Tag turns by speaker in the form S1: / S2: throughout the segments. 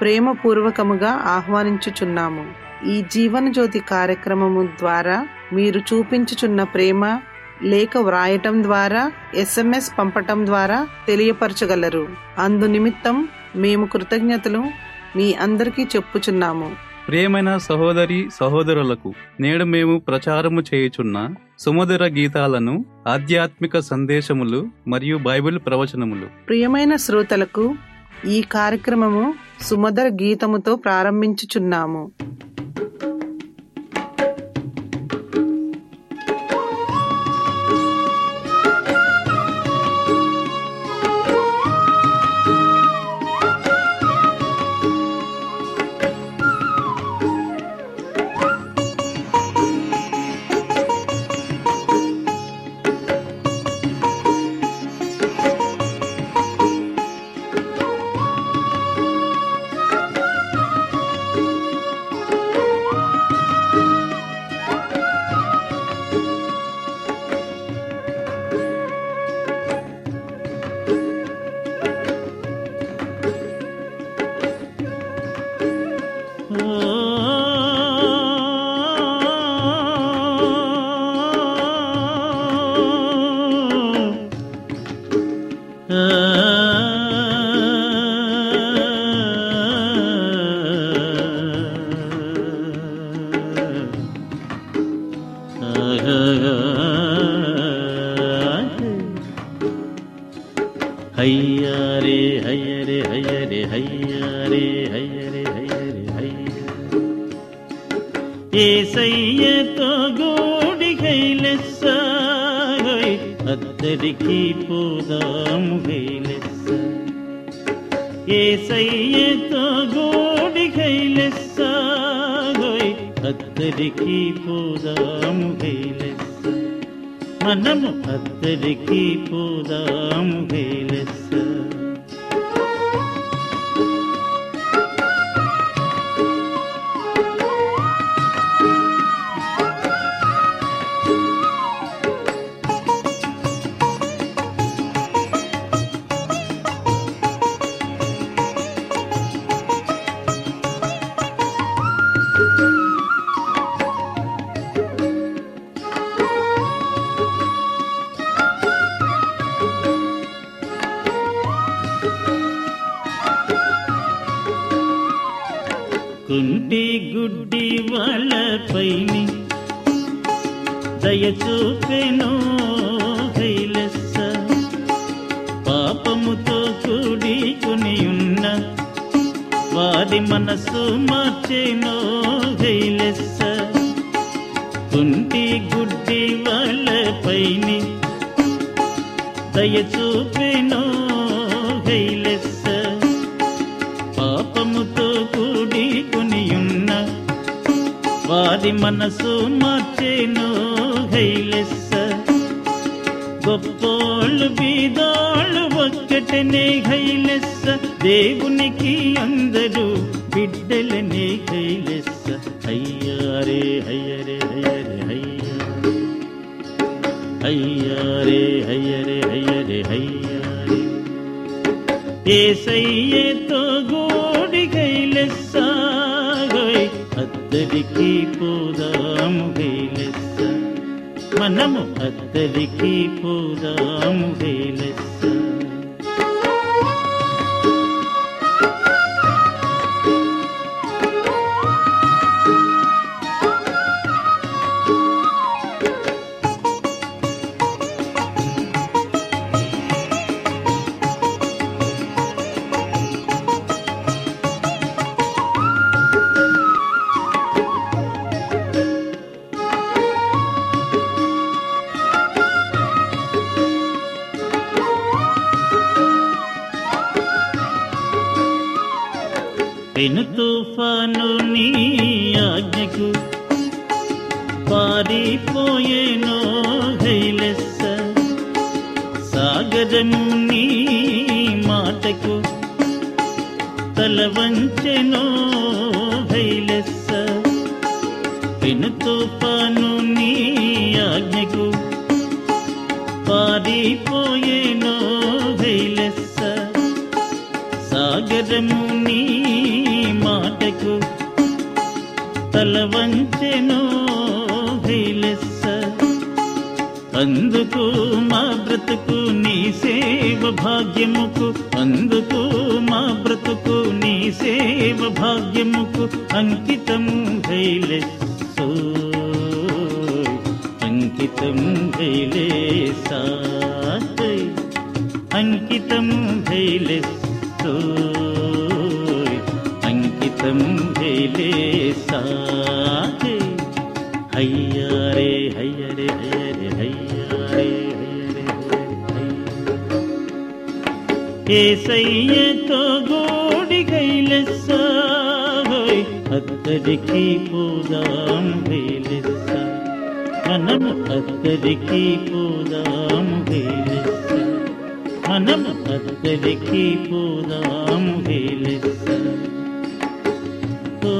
S1: ప్రేమపూర్వకముగా ఆహ్వానించుచున్నాము. ఈ జీవన జ్యోతి కార్యక్రమము ద్వారా మీరు చూపించుచున్న ప్రేమ లేఖ వ్రాయటం ద్వారా ఎస్ఎంఎస్ పంపటం ద్వారా తెలియపరచగలరు. అందు నిమిత్తం మేము కృతజ్ఞతలు మీ అందరికీ చెప్పుచున్నాము.
S2: ప్రియమైన సహోదరి సహోదరులకు నేడు మేము ప్రచారము చేయుచున్న సుమధుర గీతాలను ఆధ్యాత్మిక సందేశములు మరియు బైబిల్ ప్రవచనములు.
S1: ప్రియమైన శ్రోతలకు ఈ కార్యక్రమము సుమధుర గీతముతో ప్రారంభించుచున్నాము.
S3: దయ చూపెను హైలెస్స పాపముతో కూడి కొనియున్న వారి మనసు మార్చేను గైలెస్స గొప్పోళ్ళు బీదోళ్ళు ఒక్కటనే గైలెస్స దేవునికి అందరూ బిడ్డలనే గైలెస్స అయ్యారే అయ్యరే అయ్యరే హయ్యా హయ్యరే హయ్యరే హయ్యరే హయ్యారే. ఏసయ్యతో గోడి గైలెస్సాగోయ్ అద్దరికి పోదాము గైలెస్స మనము అద్దరికి పోదాము గై సాగరము నీ మాటకు తలవంచెను వంచెనో అందుకు మా బ్రతుకు నీ సేవ భాగ్యముకు అందుకు మా బ్రతుకు నీ సేవ భాగ్యముకు అంకితము హైలెస్సో అంకితం హైలేసా అంకితం హైలెస్స అంకితం హైలేసా హయ్యారే హయ్యరే హయ్యరే హయ్యారే హయ్యరే ఏసయ్యతో గోడి గైలెస్సాయ్ అత్తడికి పోదాం వేలెస్స మనము అత్తడికి పోదాం వేలెస్స మనం అక్కడికి పోదాము వేలెస్స
S2: ఓ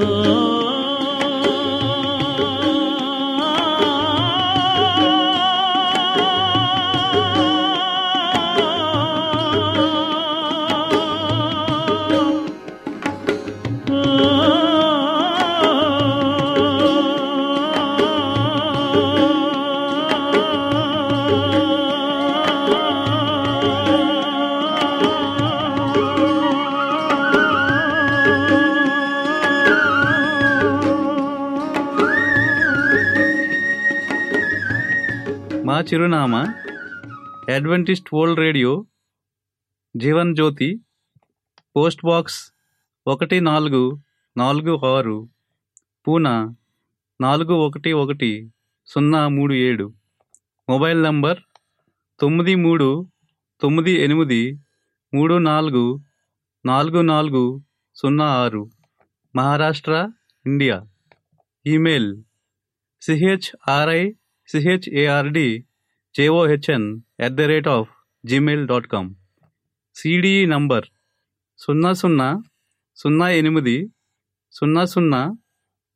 S2: చిరునామా Adventist World Radio Jeevan Jyoti post box ఒకటి నాలుగు నాలుగు ఆరు పూనా నాలుగు ఒకటి ఒకటి సున్నా మూడు ఏడు. మొబైల్ నంబర్ తొమ్మిది మూడు తొమ్మిది ఎనిమిది మూడు నాలుగు నాలుగు నాలుగు సున్నా ఆరు. Maharashtra India. Email C H R I C H A R D J O H N at the rate of Gmail dot com C D E number సున్నా సున్నా సున్నా ఎనిమిది సున్నా సున్నా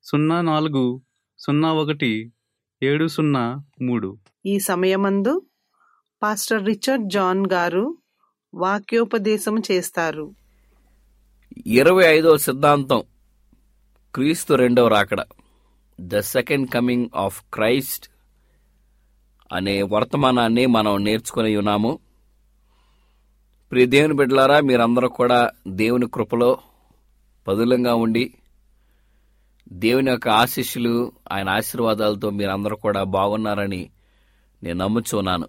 S2: సున్నా నాలుగు సున్నా ఒకటి ఏడు సున్నా మూడు
S1: ఈ సమయమందు పాస్టర్ రిచర్డ్ జాన్ గారు వాక్యోపదేశం చేస్తారు.
S4: ఇరవై ఐదవ సిద్ధాంతం క్రీస్తు రెండవ రాకడ. The second coming of Christ అనే వర్తమానాన్ని మనం నేర్చుకుని ఉన్నాము. ప్రియ దేవుని బిడ్డలారా మీరందరూ కూడా దేవుని కృపలో పదులంగా ఉండి దేవుని యొక్క ఆశీస్సులు ఆయన ఆశీర్వాదాలతో మీరందరూ కూడా బాగున్నారని నేను నమ్ముచున్నాను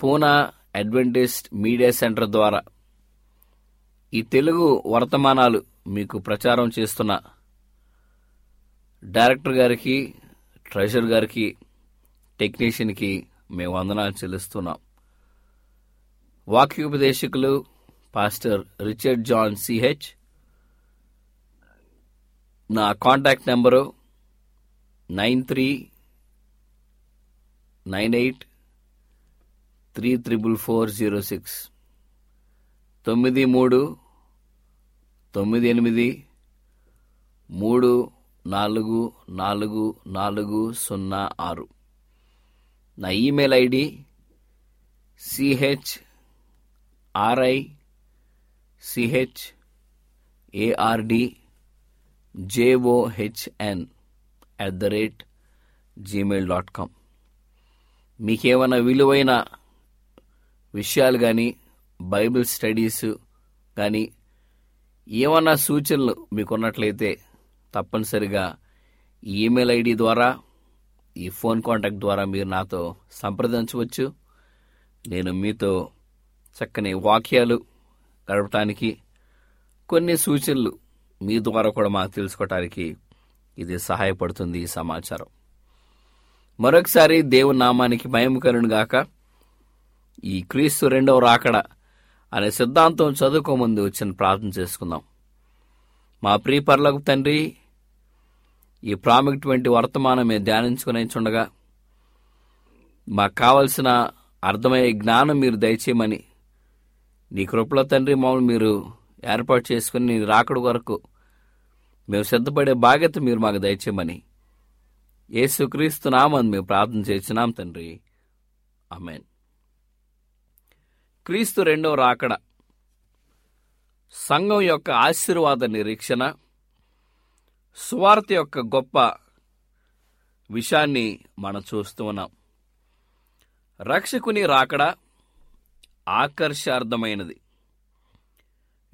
S4: పూనా అడ్వెంటిస్ట్ మీడియా సెంటర్ ద్వారా ఈ తెలుగు వర్తమానాలు మీకు ప్రచారం చేస్తున్న డైరెక్టర్ గారికి ట్రెజర్ గారికి టెక్నీషియన్కి మేము వందనాలు చెల్లిస్తున్నాం. వాక్యోపదేశకులు pastor Richard John C H నా contact number nine three nine eight three triple four zero six తొమ్మిది మూడు తొమ్మిది ఎనిమిది మూడు నాలుగు నాలుగు నాలుగు సున్నా ఆరు. నా email ID C H R I C H A R D J O H N at the rate Gmail dot com మీకేమైనా విలువైన విషయాలు కానీ బైబిల్ స్టడీస్ కానీ ఏమైనా సూచనలు మీకున్నట్లయితే తప్పనిసరిగా ఈమెయిల్ ఐడి ద్వారా ఈ ఫోన్ కాంటాక్ట్ ద్వారా మీరు నాతో సంప్రదించవచ్చు. నేను మీతో చక్కని వాక్యాలు గడపటానికి కొన్ని సూచనలు మీ ద్వారా కూడా మాకు తెలుసుకోవటానికి ఇది సహాయపడుతుంది ఈ సమాచారం. మరొకసారి దేవుని నామానికి భయముకరును గాక. ఈ క్రీస్తు రెండవ రాకడ అనే సిద్ధాంతం చదువుకోముందు వచ్చిన ప్రార్థన చేసుకుందాం. మా ప్రియపర్లకు తండ్రి ఈ ప్రాముఖ్యమైన వర్తమానం మేము ధ్యానించుకుని చుండగా మాకు కావలసిన అర్థమయ్యే జ్ఞానం మీరు దయచేయమని నీ కృపల తండ్రి మమ్మల్ని మీరు ఏర్పాటు చేసుకుని నీ రాకడు వరకు మేము సిద్ధపడే బాధ్యత మీరు మాకు దయచేయమని యేసుక్రీస్తు నామని మేము ప్రార్థన చేసినాం తండ్రి. అమెన్ క్రీస్తు రెండవ రాకడ. సంఘం యొక్క ఆశీర్వాద నిరీక్షణ సువార్త యొక్క గొప్ప విషయాన్ని మనం చూస్తూ ఉన్నాం. రక్షకుని రాకడ ఆకర్షార్థమైనది.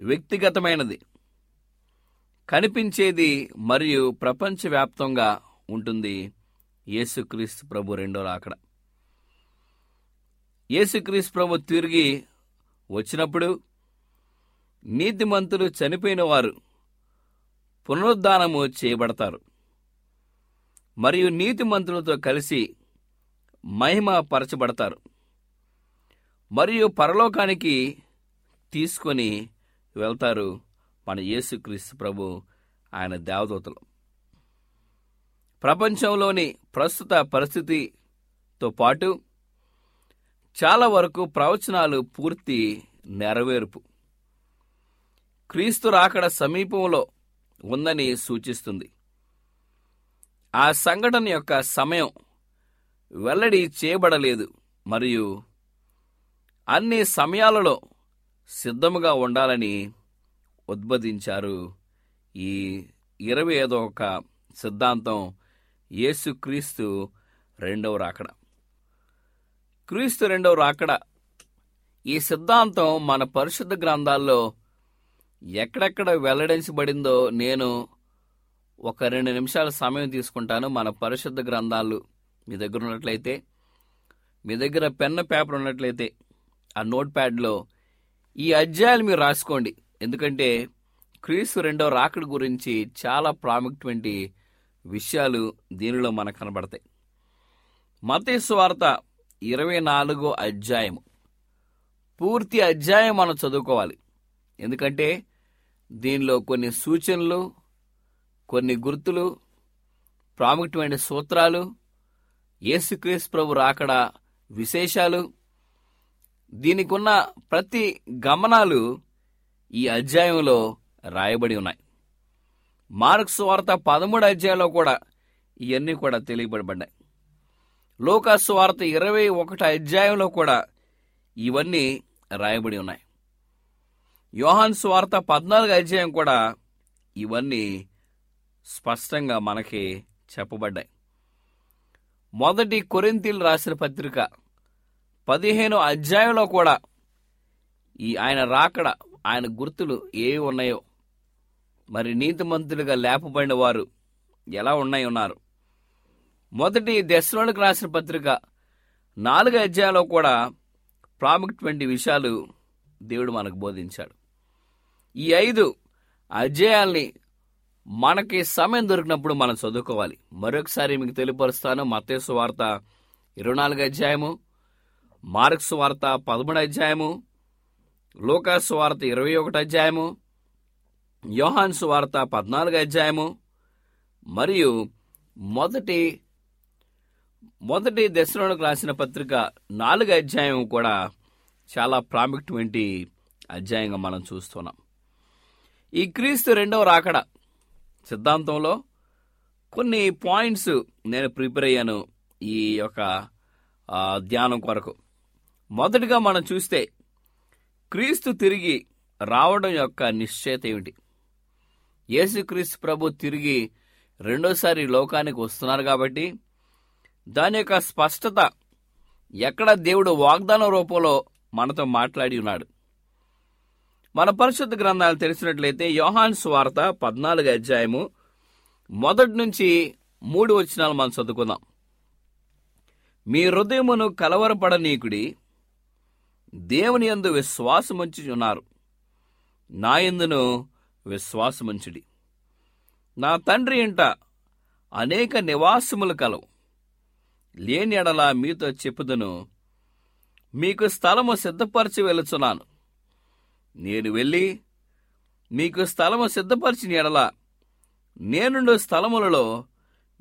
S4: వ్యక్తిగతమైనది. కనిపించేది మరియు ప్రపంచవ్యాప్తంగా ఉంటుంది యేసుక్రీస్తు ప్రభు రెండో రాకడ. యేసుక్రీస్తు ప్రభు తిరిగి వచ్చినప్పుడు నీతిమంతులు చనిపోయిన వారు పునరుద్ధానము చేయబడతారు. మరియు నీతిమంతులతో కలిసి మహిమ పరచబడతారు. మరియు పరలోకానికి తీసుకొని వెళ్తారు మన యేసుక్రీస్తు ప్రభు ఆయన దేవదూతలు. ప్రపంచంలోని ప్రస్తుత పరిస్థితితో పాటు చాలా వరకు ప్రవచనాలు పూర్తి నెరవేర్పు. క్రీస్తు రాకడ సమీపంలో ఉందని సూచిస్తుంది. ఆ సంఘటన యొక్క సమయం వెల్లడి చేయబడలేదు మరియు అన్ని సమయాలలో సిద్ధముగా ఉండాలని ఉద్బోధించారు ఈ ఇరవై ఐదో ఒక సిద్ధాంతం యేసుక్రీస్తు రెండవ రాకడ. క్రీస్తు రెండవ రాకడ ఈ సిద్ధాంతం మన పరిశుద్ధ గ్రంథాల్లో ఎక్కడెక్కడ వెల్లడించబడిందో నేను ఒక రెండు నిమిషాల సమయం తీసుకుంటాను మన పరిశుద్ధ గ్రంథాలు మీ దగ్గర ఉన్నట్లయితే. మీ దగ్గర పెన్ పేపర్ ఉన్నట్లయితే ఆ నోట్ ప్యాడ్లో ఈ అధ్యాయాలు మీరు రాసుకోండి. ఎందుకంటే క్రీస్తు రెండో రాకడ గురించి చాలా ప్రాముఖ్యమైన విషయాలు దీనిలో మనకు కనబడతాయి. మతేసు వార్త ఇరవై నాలుగో అధ్యాయం పూర్తి అధ్యాయం మనం చదువుకోవాలి. ఎందుకంటే దీనిలో కొన్ని సూచనలు కొన్ని గుర్తులు ప్రాముఖ్యమైన సూత్రాలు యేసుక్రీస్ ప్రభు రాకడ విశేషాలు. దీనికున్న ప్రతి గమనాలు ఈ అధ్యాయంలో రాయబడి ఉన్నాయి. మార్క్స్ వార్త పదమూడు అధ్యాయంలో కూడా ఇవన్నీ కూడా తెలియబడబడ్డాయి. లోకాసు వార్త ఇరవై ఒకటి అధ్యాయంలో కూడా ఇవన్నీ రాయబడి ఉన్నాయి. యోహాన్ స్వార్త పద్నాలుగు అధ్యాయం కూడా ఇవన్నీ స్పష్టంగా మనకి చెప్పబడ్డాయి. మొదటి కొరింతీలు రాసిన పత్రిక పదిహేను అధ్యాయంలో కూడా ఈ ఆయన రాకడ ఆయన గుర్తులు ఏవి ఉన్నాయో మరి నీతిమంతులుగా లేపబడిన వారు ఎలా ఉన్నాయి ఉన్నారు. మొదటి దశలోనికి రాసిన పత్రిక నాలుగు అధ్యాయంలో కూడా ప్రాముఖ్యమైన విషయాలు దేవుడు మనకు బోధించాడు. ఈ ఐదు అధ్యాయాల్ని మనకి సమయం దొరికినప్పుడు మనం చదువుకోవాలి. మరొకసారి మీకు తెలియపరుస్తాను. మతేసు వార్త ఇరవై నాలుగు అధ్యాయము మార్క్స్ వార్త పదమూడు అధ్యాయము లోకాసు వార్త ఇరవై ఒకటి అధ్యాయము యోహాన్స్ వార్త పద్నాలుగు అధ్యాయము మరియు మొదటి మొదటి దశలోనికి రాసిన పత్రిక నాలుగు అధ్యాయం కూడా చాలా ప్రాముఖ్యమైన అధ్యాయంగా మనం చూస్తున్నాం. ఈ క్రీస్తు రెండవ రాకడ. సిద్ధాంతంలో కొన్ని పాయింట్స్ నేను ప్రిపేర్ అయ్యాను ఈ యొక్క ధ్యానం కొరకు. మొదటిగా మనం చూస్తే క్రీస్తు తిరిగి రావడం యొక్క నిశ్చయత ఏమిటి? యేసుక్రీస్తు ప్రభు తిరిగి రెండోసారి లోకానికి వస్తున్నారు కాబట్టి దాని యొక్క స్పష్టత ఎక్కడ దేవుడు వాగ్దాన రూపంలో మనతో మాట్లాడి ఉన్నాడు. మన పరిశుద్ధ గ్రంథాలు తెలిసినట్లయితే యోహాన్ స్వార్త పద్నాలుగు అధ్యాయము మొదటి నుంచి మూడు వచనాలు మనం చదువుకుందాం. మీ హృదయమును కలవరపడనీకుడి దేవుని యందు విశ్వాసముంచి ఉన్నారు. నా ఎందును విశ్వాసముంచుడి. నా తండ్రి ఇంట అనేక నివాసములు కలవు. లేని ఎడల మీతో చెప్పుదును. మీకు స్థలము సిద్ధపరిచి వెళుచున్నాను నేను వెళ్ళి మీకు స్థలము సిద్ధపరిచిన ఎడల నేనుండు స్థలములలో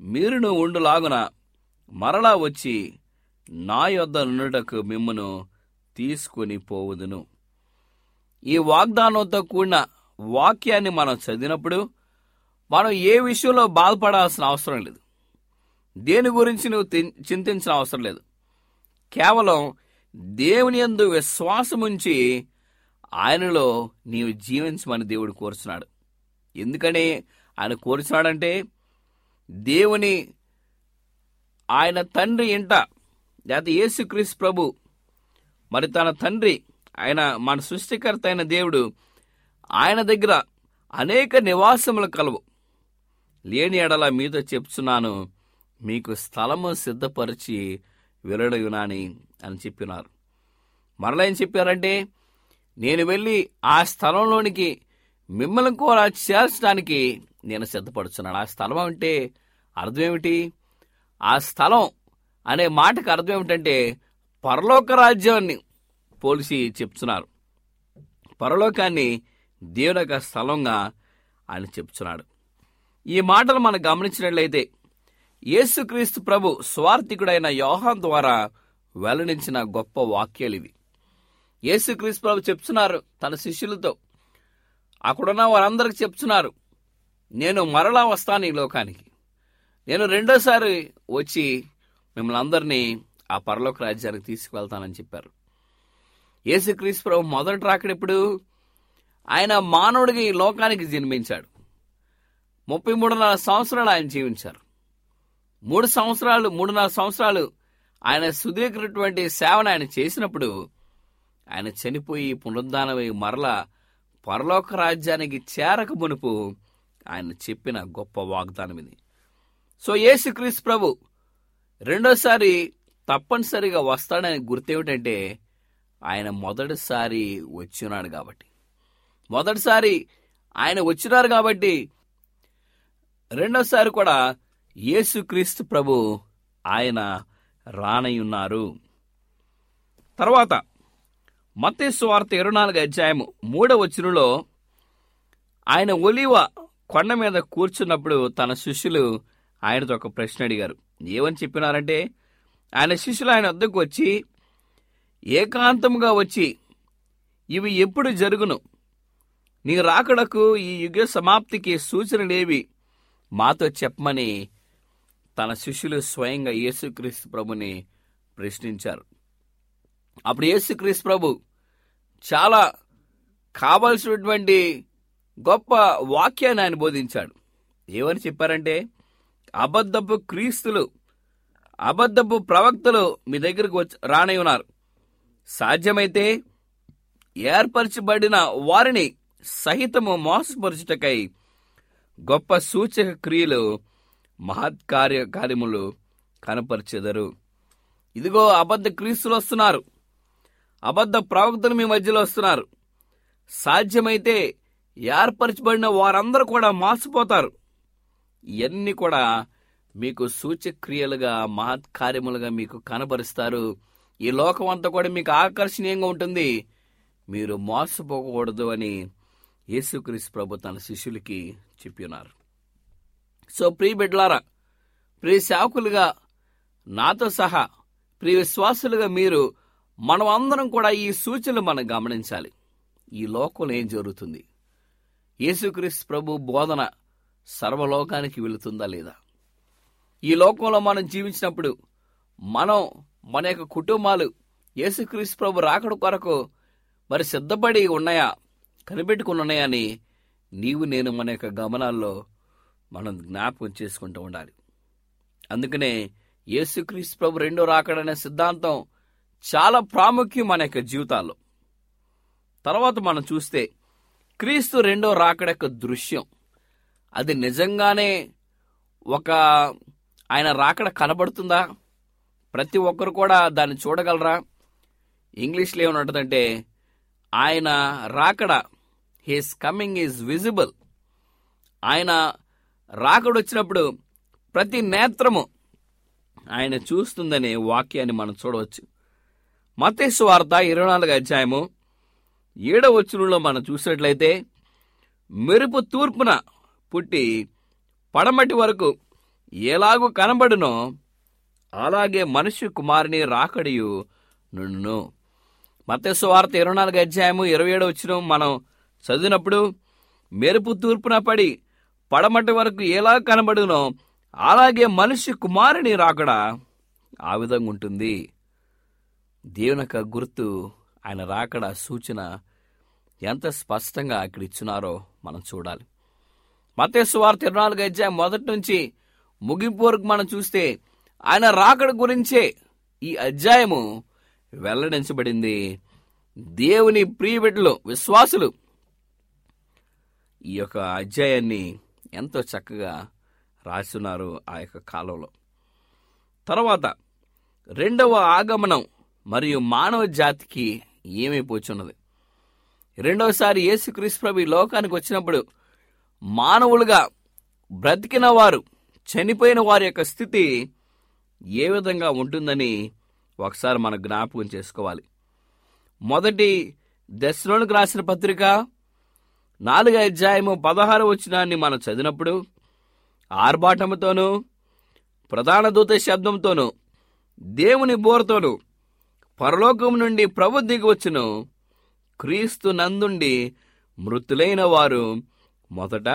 S4: మీరును ఉండులాగున మరలా వచ్చి నా యొద్ద నుండటకు మిమ్మను తీసుకొని పోవుదును. ఈ వాగ్దానంతో కూడిన వాక్యాన్ని మనం చదివినప్పుడు మనం ఏ విషయంలో బాధపడాల్సిన అవసరం లేదు. దేని గురించి నువ్వు చింతించిన అవసరం లేదు. కేవలం దేవుని యందు విశ్వాసముంచి ఆయనలో నీవు జీవించమని దేవుడు కోరుచున్నాడు. ఎందుకని? ఆయన కోరుచున్నాడంటే దేవుని ఆయన తండ్రి ఇంట లేకపోతే యేసుక్రీస్తు ప్రభు మరి తన తండ్రి ఆయన మన సృష్టికర్త అయిన దేవుడు ఆయన దగ్గర అనేక నివాసములు కలవు. లేని ఎడల మీతో చెప్తున్నాను మీకు స్థలము సిద్ధపరిచి విరడయునాని అని చెప్పినారు. మరలా ఏం చెప్పారంటే నేను వెళ్ళి ఆ స్థలంలోనికి మిమ్మల్ని కూడా చేర్చడానికి నేను సిద్ధపడుతున్నాను ఆ స్థలం అంటే అర్థం ఏమిటి? ఆ స్థలం అనే మాటకు అర్థం ఏమిటంటే పరలోక రాజ్యాన్ని పోలిసి చెప్తున్నారు. పరలోకాన్ని దేవుని యొక్క స్థలంగా ఆయన చెప్తున్నాడు. ఈ మాటలు మనం గమనించినట్లయితే యేసుక్రీస్తు ప్రభు స్వార్థికుడైన యోహాన్ ద్వారా వెల్లడించిన గొప్ప వాక్యాలు ఇవి. యేసుక్రీస్తు ప్రభు చెప్తున్నారు తన శిష్యులతో. అక్కడున్న వారందరికి చెప్తున్నారు నేను మరలా వస్తాను ఈ లోకానికి. నేను రెండోసారి వచ్చి మిమ్మల్ని అందరినీ ఆ పరలోక రాజ్యానికి తీసుకువెళ్తానని చెప్పారు. యేసుక్రీస్తు ప్రభు మొదటి రాకడెప్పుడు ఆయన మానవుడిగా ఈ లోకానికి జన్మించాడు. ముప్పై మూడున్నర సంవత్సరాలు ఆయన జీవించారు. మూడు సంవత్సరాలు మూడున్నర సంవత్సరాలు ఆయన సుదీర్ఘటువంటి సేవను ఆయన చేసినప్పుడు ఆయన చనిపోయి పునరుద్ధానమై మరల పరలోక రాజ్యానికి చేరక మునుపు ఆయన చెప్పిన గొప్ప వాగ్దానం ఇది. సో యేసుక్రీస్తు ప్రభు రెండోసారి తప్పనిసరిగా వస్తాడని గుర్తేమిటంటే ఆయన మొదటిసారి వచ్చినాడు కాబట్టి. మొదటిసారి ఆయన వచ్చినారు కాబట్టి రెండోసారి కూడా యేసుక్రీస్తు ప్రభు ఆయన రానయ్యున్నారు తర్వాత మత్తేసు వార్త ఇరవై నాలుగు అధ్యాయము మూడవ వచనంలో ఆయన ఒలివ కొండ మీద కూర్చున్నప్పుడు తన శిష్యులు ఆయనతో ఒక ప్రశ్న అడిగారు. ఏమని చెప్పినారంటే ఆయన శిష్యులు ఆయన వద్దకు వచ్చి ఏకాంతముగా వచ్చి ఇవి ఎప్పుడు జరుగును? నీ రాకడకు ఈ యుగ సమాప్తికి సూచనలేవి మాతో చెప్పమని తన శిష్యులు స్వయంగా యేసుక్రీస్తు ప్రభుని ప్రశ్నించారు. అప్పుడు యేసుక్రీస్తు ప్రభు చాలా కావలసినటువంటి గొప్ప వాక్యాన్ని ఆయన బోధించాడు. ఏమని చెప్పారంటే అబద్ధపు క్రీస్తులు అబద్ధపు ప్రవక్తలు మీ దగ్గరకు వచ్చి రానై ఉన్నారు. సాధ్యమైతే ఏర్పరచబడిన వారిని సహితము మోసపరచుటకై గొప్ప సూచక క్రియలు మహత్కార్య కార్యములు కనపరిచెదరు. ఇదిగో అబద్ధ క్రీస్తులు వస్తున్నారు. అబద్ధ ప్రవక్తలు మీ మధ్యలో వస్తున్నారు. సాధ్యమైతే ఏర్పరచబడిన వారందరూ కూడా మోసపోతారు ఇవన్నీ కూడా మీకు సూచక్రియలుగా మహత్కార్యములుగా మీకు కనబరుస్తారు. ఈ లోకం అంతా కూడా మీకు ఆకర్షణీయంగా ఉంటుంది. మీరు మోసపోకూడదు అని యేసుక్రీస్తు ప్రభు తన శిష్యులకి చెప్పినారు సో ప్రియ బిడ్లారా ప్రియ సేవకులుగా నాతో సహా ప్రియ విశ్వాసులుగా మీరు మనం అందరం కూడా ఈ సూచనలు మనం గమనించాలి. ఈ లోకంలో ఏం జరుగుతుంది? యేసుక్రీస్తు ప్రభు బోధన సర్వలోకానికి వెళుతుందా లేదా? ఈ లోకంలో మనం జీవించినప్పుడు మనం మన యొక్క కుటుంబాలు యేసుక్రీస్తు ప్రభు రాకడ కొరకు మరి సిద్ధపడి ఉన్నాయా? కనిపెట్టుకుని ఉన్నాయని అని నీవు నేను మన యొక్క గమనాల్లో మనం జ్ఞాపకం చేసుకుంటూ ఉండాలి. అందుకనే యేసుక్రీస్తు ప్రభు రెండో రాకడనే సిద్ధాంతం చాలా ప్రాముఖ్యం మన యొక్క జీవితాల్లో. తర్వాత మనం చూస్తే క్రీస్తు రెండో రాకడ యొక్క దృశ్యం. అది నిజంగానే ఒక ఆయన రాకడ కనబడుతుందా? ప్రతి ఒక్కరు కూడా దాన్ని చూడగలరా? ఇంగ్లీష్లో ఏమన్నదంటే ఆయన రాకడ హిస్ కమింగ్ ఈజ్ విజిబుల్ ఆయన రాకడ వచ్చినప్పుడు ప్రతి నేత్రము ఆయన చూస్తుందనే వాక్యాన్ని మనం చూడవచ్చు. మతేసు వార్త ఇరవై నాలుగు అధ్యాయము ఏడవ వచనంలో మనం చూసినట్లయితే మెరుపు తూర్పున పుట్టి పడమటి వరకు ఎలాగూ కనబడునో అలాగే మనుష్య కుమారుని రాకడియు నుండును. మత్స్సు వార్త ఇరవై నాలుగు అధ్యాయము ఇరవై ఏడు వచ్చిన మనం చదివినప్పుడు మెరుపు తూర్పున పడి పడమటి వరకు ఎలా కనబడునో అలాగే మనిషి కుమారుని రాకడా ఆ విధంగా ఉంటుంది దేవుని యొక్క గుర్తు ఆయన రాకడ సూచన ఎంత స్పష్టంగా ఇక్కడ ఇచ్చినారో మనం చూడాలి. మతేసు వార్త ఇరవై నాలుగు అధ్యాయం మొదటి నుంచి ముగింపు వరకు మనం చూస్తే ఆయన రాకడ గురించే ఈ అధ్యాయము వెల్లడించబడింది. దేవుని ప్రియబిడ్డలు విశ్వాసులు ఈ యొక్క అధ్యాయాన్ని ఎంతో చక్కగా రాస్తున్నారు ఆ యొక్క కాలంలో. తర్వాత రెండవ ఆగమనం మరియు మానవ జాతికి ఏమైపోచున్నది రెండవసారి యేసుక్రీస్తు ప్రభు ఈ లోకానికి వచ్చినప్పుడు మానవులుగా బ్రతికిన వారు చనిపోయిన వారి యొక్క స్థితి ఏ విధంగా ఉంటుందని ఒకసారి మనం జ్ఞాపకం చేసుకోవాలి. మొదటి దశలోనికి రాసిన పత్రిక నాలుగు అధ్యాయము పదహారు వచ్చినాన్ని మనం చదివినప్పుడు ఆర్భాటముతోనూ ప్రధాన దూత శబ్దంతోనూ దేవుని బోరతోనూ పరలోకం నుండి ప్రభు దిగివచ్చును. క్రీస్తు నందుండి మృతులైన వారు మొదట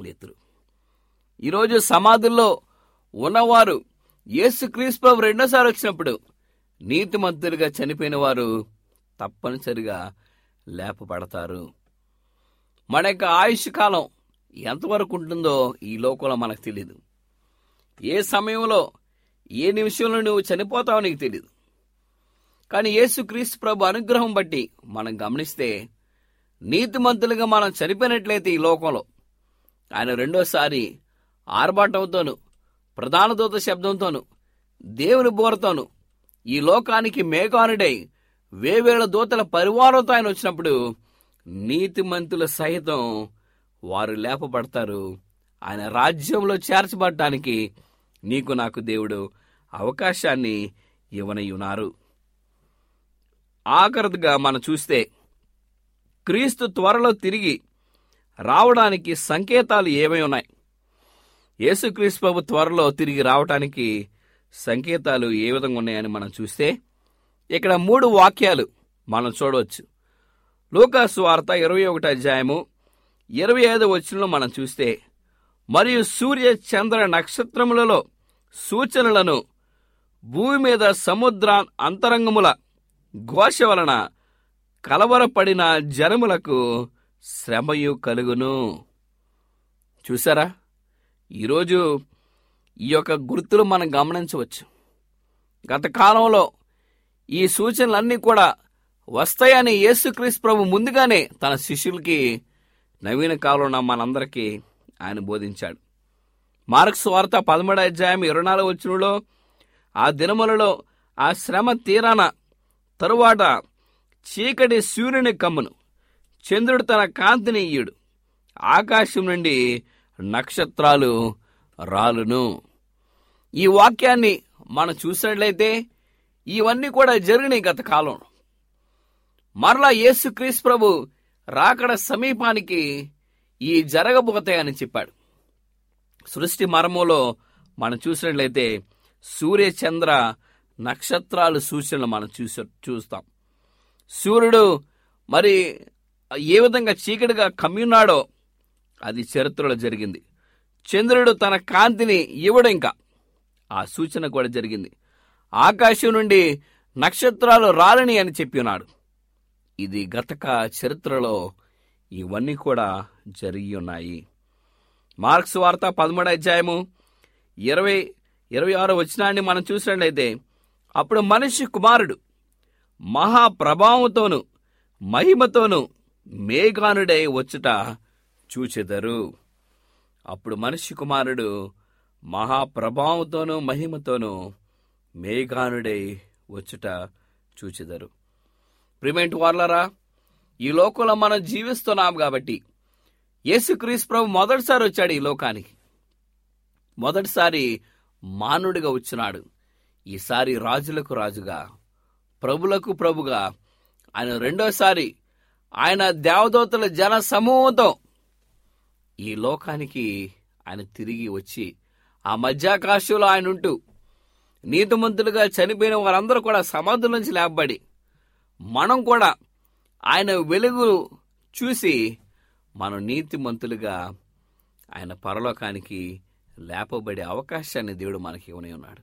S4: లేతురు ఈరోజు సమాధుల్లో ఉన్నవారు యేసుక్రీస్తు ప్రభు రెండోసారి వచ్చినప్పుడు నీతిమంతులుగా చనిపోయిన వారు తప్పనిసరిగా లేపబడతారు. మన యొక్క ఆయుష్ కాలం ఎంతవరకు ఉంటుందో ఈ లోకంలో మనకు తెలియదు ఏ సమయంలో ఏ నిమిషంలో నువ్వు చనిపోతావో నీకు తెలియదు కానీ యేసుక్రీస్తు ప్రభు అనుగ్రహం బట్టి మనం గమనిస్తే నీతిమంతులుగా మనం చనిపోయినట్లయితే ఈ లోకంలో ఆయన రెండోసారి ఆర్భాటంతోను ప్రధాన దూత శబ్దంతోను దేవుని బోరతోను ఈ లోకానికి మేఘానుడై వేవేల దూతల పరివారంతో ఆయన వచ్చినప్పుడు నీతిమంతుల సహితం వారు లేపబడతారు. ఆయన రాజ్యంలో చేర్చబడటానికి నీకు నాకు దేవుడు అవకాశాన్ని ఇవ్వనయ్యున్నారు ఆఖరిగా మనం చూస్తే క్రీస్తు త్వరలో తిరిగి రావడానికి సంకేతాలు ఏమై ఉన్నాయి? యేసుక్రీస్తు ప్రభు త్వరలో తిరిగి రావడానికి సంకేతాలు ఏ విధంగా ఉన్నాయని మనం చూస్తే ఇక్కడ మూడు వాక్యాలు మనం చూడవచ్చు. లూకాసు వార్త ఇరవై ఒకటి అధ్యాయము ఇరవై ఐదు వచ్చినలో మనం చూస్తే మరియు సూర్య చంద్ర నక్షత్రములలో సూచనలను భూమి మీద సముద్ర అంతరంగముల ఘోష వలన కలవరపడిన జనములకు శ్రమయు కలుగును. చూసారా ఈరోజు ఈ యొక్క గుర్తులు మనం గమనించవచ్చు. గత కాలంలో ఈ సూచనలన్నీ కూడా వస్తాయని యేసుక్రీస్ ప్రభు ముందుగానే తన శిష్యులకి నవీన కాలంలో మనందరికీ ఆయన బోధించాడు. మార్క్స్ వార్త పదమూడు అధ్యాయం ఇరవై నాలుగు వచ్చినలో ఆ దినములలో ఆ శ్రమ తీరాన తరువాత చీకటి సూర్యుని కమ్మును. చంద్రుడు తన కాంతిని ఇయ్యుడు ఆకాశం నుండి నక్షత్రాలు రాలును. ఈ వాక్యాన్ని మనం చూసినట్లయితే ఇవన్నీ కూడా జరిగినాయి గత కాలం. మరలా యేసుక్రీస్తు ప్రభు రాకడ సమీపానికి ఈ జరగబోతాయని చెప్పాడు. సృష్టి మరములో మనం చూసినట్లయితే సూర్య చంద్ర నక్షత్రాలు సూచనలు మనం చూసే చూస్తాం. సూర్యుడు మరి ఏ విధంగా చీకటిగా కమ్మిన్నాడో అది చరిత్రలో జరిగింది. చంద్రుడు తన కాంతిని ఇవ్వడం ఇంకా. ఆ సూచన కూడా జరిగింది. ఆకాశం నుండి నక్షత్రాలు రాలని అని చెప్పి ఉన్నాడు ఇది గతక చరిత్రలో ఇవన్నీ కూడా జరిగి ఉన్నాయి. మార్క్స్ వార్త పదమూడు అధ్యాయము ఇరవై ఇరవై ఆరో వచ్చినాన్ని మనం చూసినట్లయితే అప్పుడు మనిషి కుమారుడు. మహాప్రభావంతోనూ మహిమతోను మేఘానుడై వచ్చుట చూచెదరు. అప్పుడు మనిషి కుమారుడు మహాప్రభావంతోనూ మహిమతోనూ మేఘానుడై వచ్చుట చూచెదరు. ప్రిమెంట్ వార్లరా ఈ లోకంలో మనం జీవిస్తున్నాం కాబట్టి యేసుక్రీస్తు ప్రభు మొదటిసారి వచ్చాడు ఈ లోకానికి. మొదటిసారి మానుడిగా వచ్చినాడు. ఈసారి రాజులకు రాజుగా ప్రభులకు ప్రభుగా ఆయన రెండోసారి ఆయన దేవదూతల జన సమూహంతో ఈ లోకానికి ఆయన తిరిగి వచ్చి ఆ మధ్యాకాశంలో ఆయన ఉంటూ నీతిమంతులుగా చనిపోయిన వారందరూ కూడా సమాధుల నుంచి లేపబడి మనం కూడా ఆయన వెలుగు చూసి మనం నీతిమంతులుగా ఆయన పరలోకానికి లేపబడే అవకాశాన్ని దేవుడు మనకి ఇవ్వని ఉన్నాడు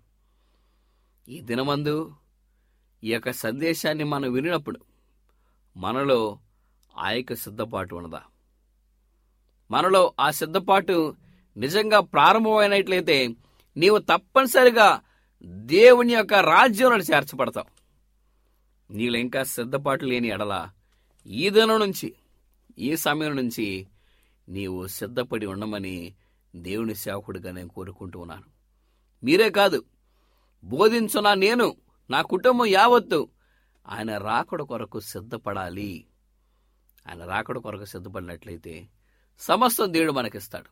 S4: ఈ దినమందు ఈ యొక్క సందేశాన్ని మనం వినినప్పుడు మనలో ఆ యొక్క సిద్ధపాటు ఉన్నదా? మనలో ఆ సిద్ధపాటు నిజంగా ప్రారంభమైనట్లయితే నీవు తప్పనిసరిగా దేవుని యొక్క రాజ్యంలో చేర్చబడతావు. నీళ్ళు ఇంకా సిద్ధపాటు లేని ఎడల ఈ దినం నుంచి ఈ సమయం నుంచి నీవు సిద్ధపడి ఉండమని దేవుని సేవకుడిగా నేను కోరుకుంటూ ఉన్నాను. మీరే కాదు బోధించున నేను? నా కుటుంబం యావత్తు. ఆయన రాకడ కొరకు సిద్ధపడాలి. ఆయన రాకడ కొరకు సిద్ధపడినట్లయితే సమస్తం దేవుడు మనకిస్తాడు.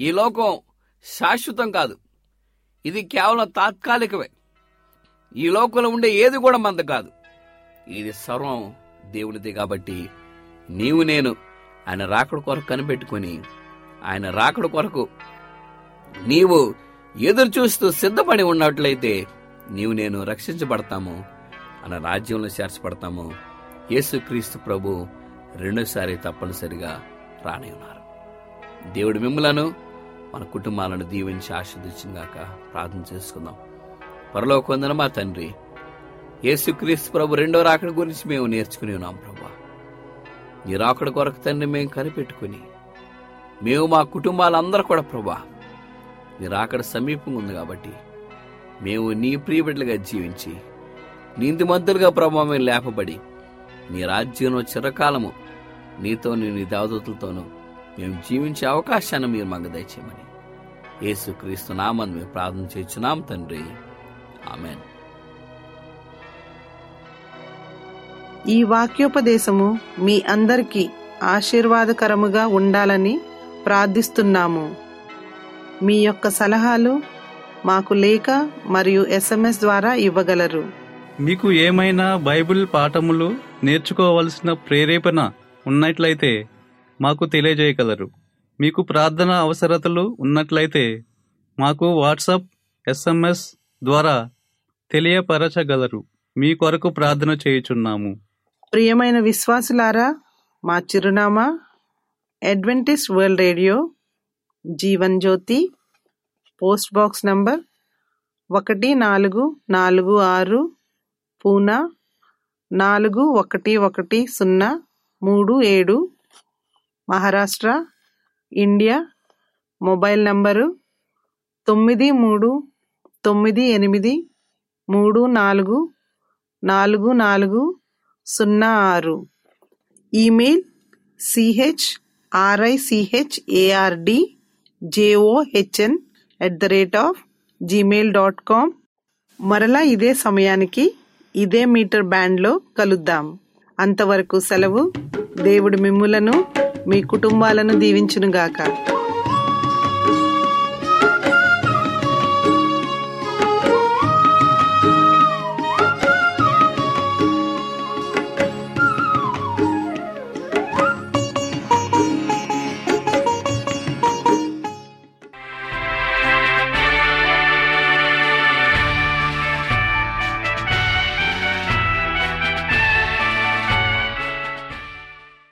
S4: ఈ లోకం శాశ్వతం కాదు. ఇది కేవలం తాత్కాలికమే. ఈ లోకంలో ఉండే ఏది కూడా మంద కాదు. ఇది సర్వం దేవునిది కాబట్టి నీవు నేను ఆయన రాకడ కొరకు కనిపెట్టుకుని ఆయన రాకడ కొరకు నీవు ఎదురు చూస్తూ సిద్ధపడి ఉన్నట్లయితే నీవు నేను రక్షించబడతాము అన్న రాజ్యంలో చేర్చబడతాము. యేసుక్రీస్తు ప్రభు రెండోసారి తప్పనిసరిగా రాని ఉన్నారు. దేవుడు మిమ్మలను మన కుటుంబాలను దీవించి ఆస్వాదించినాక ప్రార్థన చేసుకుందాం. పరలోకొందన మా తండ్రి యేసుక్రీస్తు ప్రభు రెండో రాకడ గురించి మేము నేర్చుకుని ఉన్నాం ప్రభా. నీ రాకడ కొరకు తండ్రి మేము కనిపెట్టుకుని మేము మా కుటుంబాలందరూ కూడా ప్రభా నీ రాకడ సమీపంగా ఉంది కాబట్టి మేము నీ ప్రియబిడ్డలుగా జీవించి నీతిమంతులుగా ప్రభావం లేపబడి నీ రాజ్యంలో చిరకాలము నీతో నీ దేవదూతలతోనూ మేము జీవించే అవకాశాన్ని మీరు మాకు దయచేయమని. యేసుక్రీస్తు నామని మేము ప్రార్థన చేస్తున్నాం తండ్రి. ఆమెన్.
S1: ఈ వాక్యోపదేశము మీ అందరికీ ఆశీర్వాదకరముగా ఉండాలని ప్రార్థిస్తున్నాము. మీ యొక్క సలహాలు మాకు లేఖ మరియు ఎస్ఎంఎస్ ద్వారా ఇవ్వగలరు.
S2: మీకు ఏమైనా బైబిల్ పాఠములు నేర్చుకోవలసిన ప్రేరేపణ ఉన్నట్లయితే మాకు తెలియజేయగలరు. మీకు ప్రార్థన అవసరతలు ఉన్నట్లయితే మాకు వాట్సాప్ ఎస్ఎంఎస్ ద్వారా తెలియపరచగలరు. మీ కొరకు ప్రార్థన చేయుచున్నాము.
S1: ప్రియమైన విశ్వాసులారా మా చిరునామా Adventist World Radio Jeevan Jyoti post box number ఒకటి నాలుగు నాలుగు ఆరు పూనా నాలుగు ఒకటి ఒకటి సున్నా మూడు ఏడు మహారాష్ట్ర ఇండియా మొబైల్ నంబరు తొమ్మిది మూడు తొమ్మిది ఎనిమిది మూడు నాలుగు నాలుగు నాలుగు సున్నా ఆరు. Email CH RICHARD JOHN at the rate of Gmail dot com మరలా ఇదే సమయానికి ఇదే మీటర్ బ్యాండ్లో కలుద్దాం. అంతవరకు సెలవు. దేవుడు మిమ్ములను మీ కుటుంబాలను దీవించునుగాక.